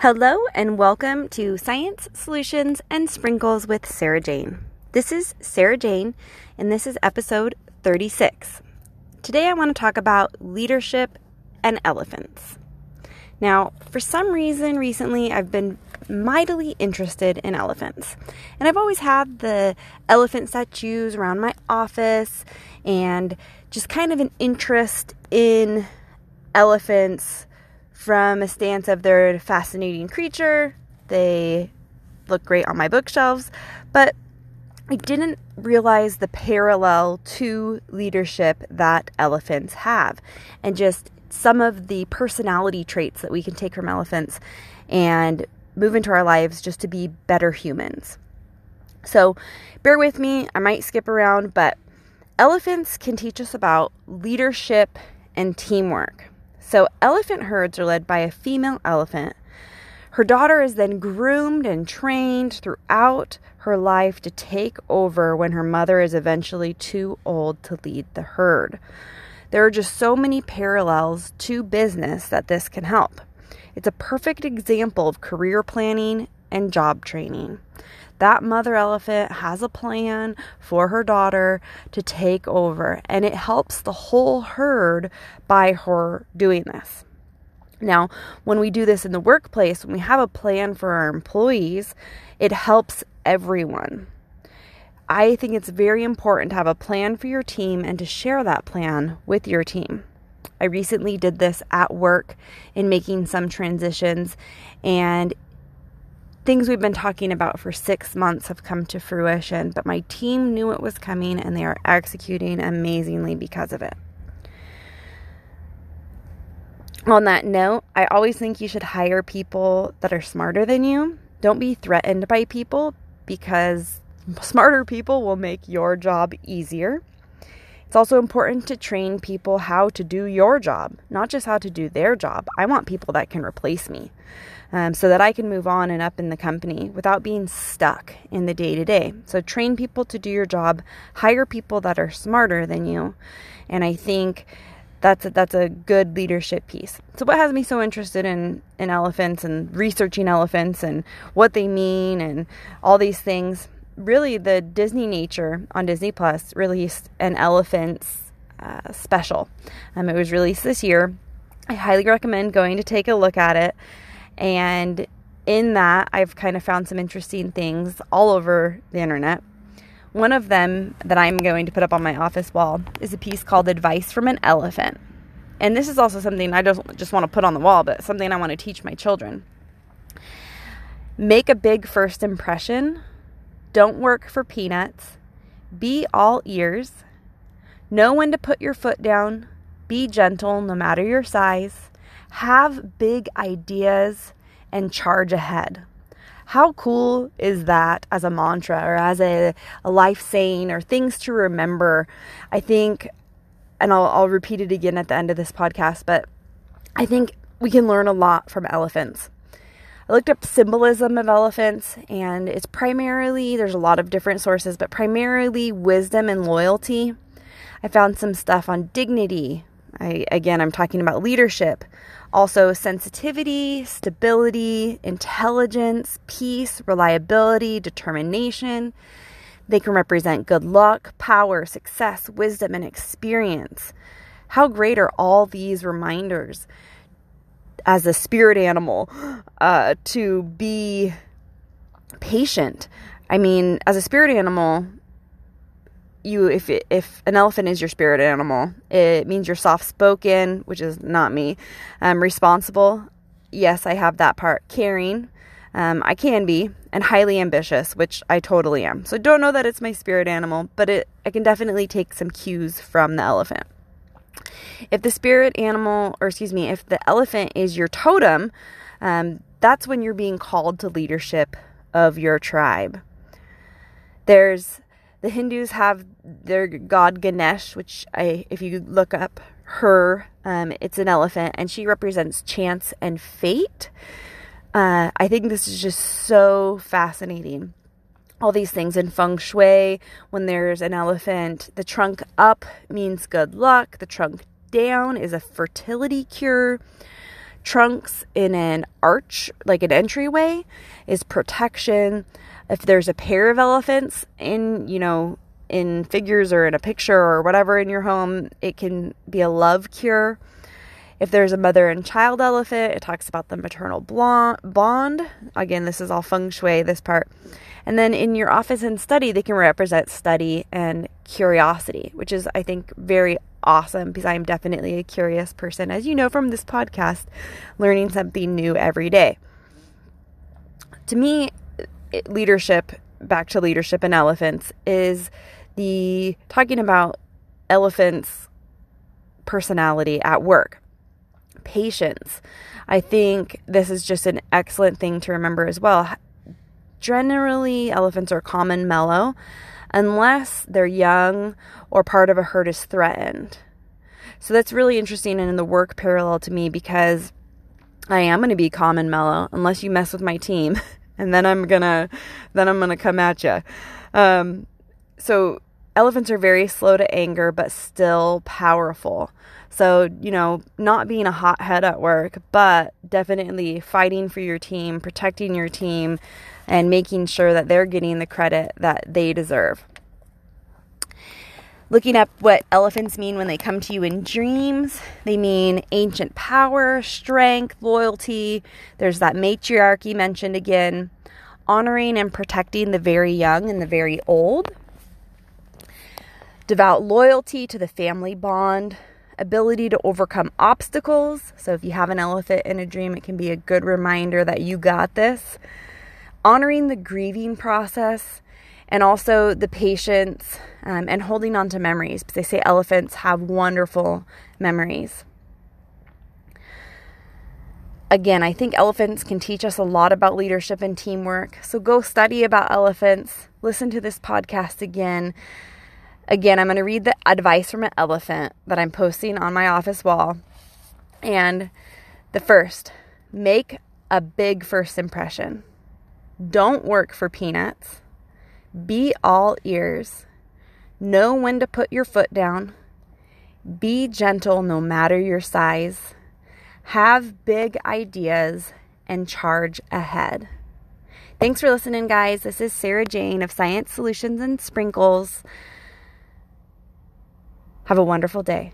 Hello, and welcome to Science, Solutions, and Sprinkles with Sarah Jane. This is Sarah Jane, and this is episode 36. Today, I want to talk about leadership and elephants. Now, for some reason, recently I've been mightily interested in elephants. And I've always had the elephant statues around my office and just kind of an interest in elephants from a stance of they're a fascinating creature. They look great on my bookshelves, but I didn't realize the parallel to leadership that elephants have and just some of the personality traits that we can take from elephants and move into our lives just to be better humans. So, bear with me, I might skip around, but elephants can teach us about leadership and teamwork. So, elephant herds are led by a female elephant. Her daughter is then groomed and trained throughout her life to take over when her mother is eventually too old to lead the herd. There are just so many parallels to business that this can help. It's a perfect example of career planning and job training that mother elephant has a plan for her daughter to take over, and it helps the whole herd by her doing this. Now, when we do this in the workplace, when we have a plan for our employees, it helps everyone. I think it's very important to have a plan for your team and to share that plan with your team. I recently did this at work in making some transitions, and things we've been talking about for six months have come to fruition, but my team knew it was coming and they are executing amazingly because of it. On that note, I always think you should hire people that are smarter than you. Don't be threatened by people because smarter people will make your job easier. It's also important to train people how to do your job, not just how to do their job. I want people that can replace me um, so that I can move on and up in the company without being stuck in the day to day. So, train people to do your job, hire people that are smarter than you. And I think that's a, that's a good leadership piece. So, what has me so interested in, in elephants and researching elephants and what they mean and all these things? Really, the Disney Nature on Disney Plus released an elephants uh, special. Um, it was released this year. I highly recommend going to take a look at it. And in that, I've kind of found some interesting things all over the internet. One of them that I'm going to put up on my office wall is a piece called Advice from an Elephant. And this is also something I don't just want to put on the wall, but something I want to teach my children. Make a big first impression. Don't work for peanuts. Be all ears. Know when to put your foot down. Be gentle no matter your size have big ideas and charge ahead. How cool is that as a mantra or as a, a life saying or things to remember? I think, and I'll, I'll repeat it again at the end of this podcast, but I think we can learn a lot from elephants. I looked up symbolism of elephants, and it's primarily, there's a lot of different sources, but primarily wisdom and loyalty. I found some stuff on dignity. I, again, I'm talking about leadership, also, sensitivity, stability, intelligence, peace, reliability, determination. They can represent good luck, power, success, wisdom, and experience. How great are all these reminders as a spirit animal uh, to be patient? I mean, as a spirit animal, you if if an elephant is your spirit animal, it means you're soft spoken, which is not me. Um, responsible, yes, I have that part. Caring, um, I can be, and highly ambitious, which I totally am. So don't know that it's my spirit animal, but it I can definitely take some cues from the elephant. If the spirit animal, or excuse me, if the elephant is your totem, um, that's when you're being called to leadership of your tribe. There's the Hindus have their god Ganesh, which I, if you look up her, um, it's an elephant, and she represents chance and fate. Uh, I think this is just so fascinating. All these things in feng shui, when there's an elephant, the trunk up means good luck, the trunk down is a fertility cure. trunks in an arch, like an entryway, is protection. If there's a pair of elephants in, you know, in figures or in a picture or whatever in your home, it can be a love cure. If there's a mother and child elephant, it talks about the maternal bond. Again, this is all feng shui, this part. And then in your office and study, they can represent study and curiosity, which is, I think, very awesome because I'm definitely a curious person, as you know from this podcast, learning something new every day. To me, leadership, back to leadership and elephants, is the talking about elephants' personality at work patience. I think this is just an excellent thing to remember as well. Generally, elephants are calm and mellow unless they're young or part of a herd is threatened. So that's really interesting and in the work parallel to me because I am going to be calm and mellow unless you mess with my team and then I'm to then I'm to come at you. Um, so elephants are very slow to anger but still powerful. So, you know, not being a hothead at work, but definitely fighting for your team, protecting your team, and making sure that they're getting the credit that they deserve. Looking up what elephants mean when they come to you in dreams, they mean ancient power, strength, loyalty. There's that matriarchy mentioned again, honoring and protecting the very young and the very old, devout loyalty to the family bond, ability to overcome obstacles. So, if you have an elephant in a dream, it can be a good reminder that you got this. Honoring the grieving process and also the patience um, and holding on to memories because they say elephants have wonderful memories. Again, I think elephants can teach us a lot about leadership and teamwork. So go study about elephants, listen to this podcast again. Again, I'm going to read the advice from an elephant that I'm posting on my office wall. And the first, make a big first impression. Don't work for peanuts. Be all ears. Know when to put your foot down. Be gentle no matter your size. Have big ideas and charge ahead. Thanks for listening, guys. This is Sarah Jane of Science Solutions and Sprinkles. Have a wonderful day.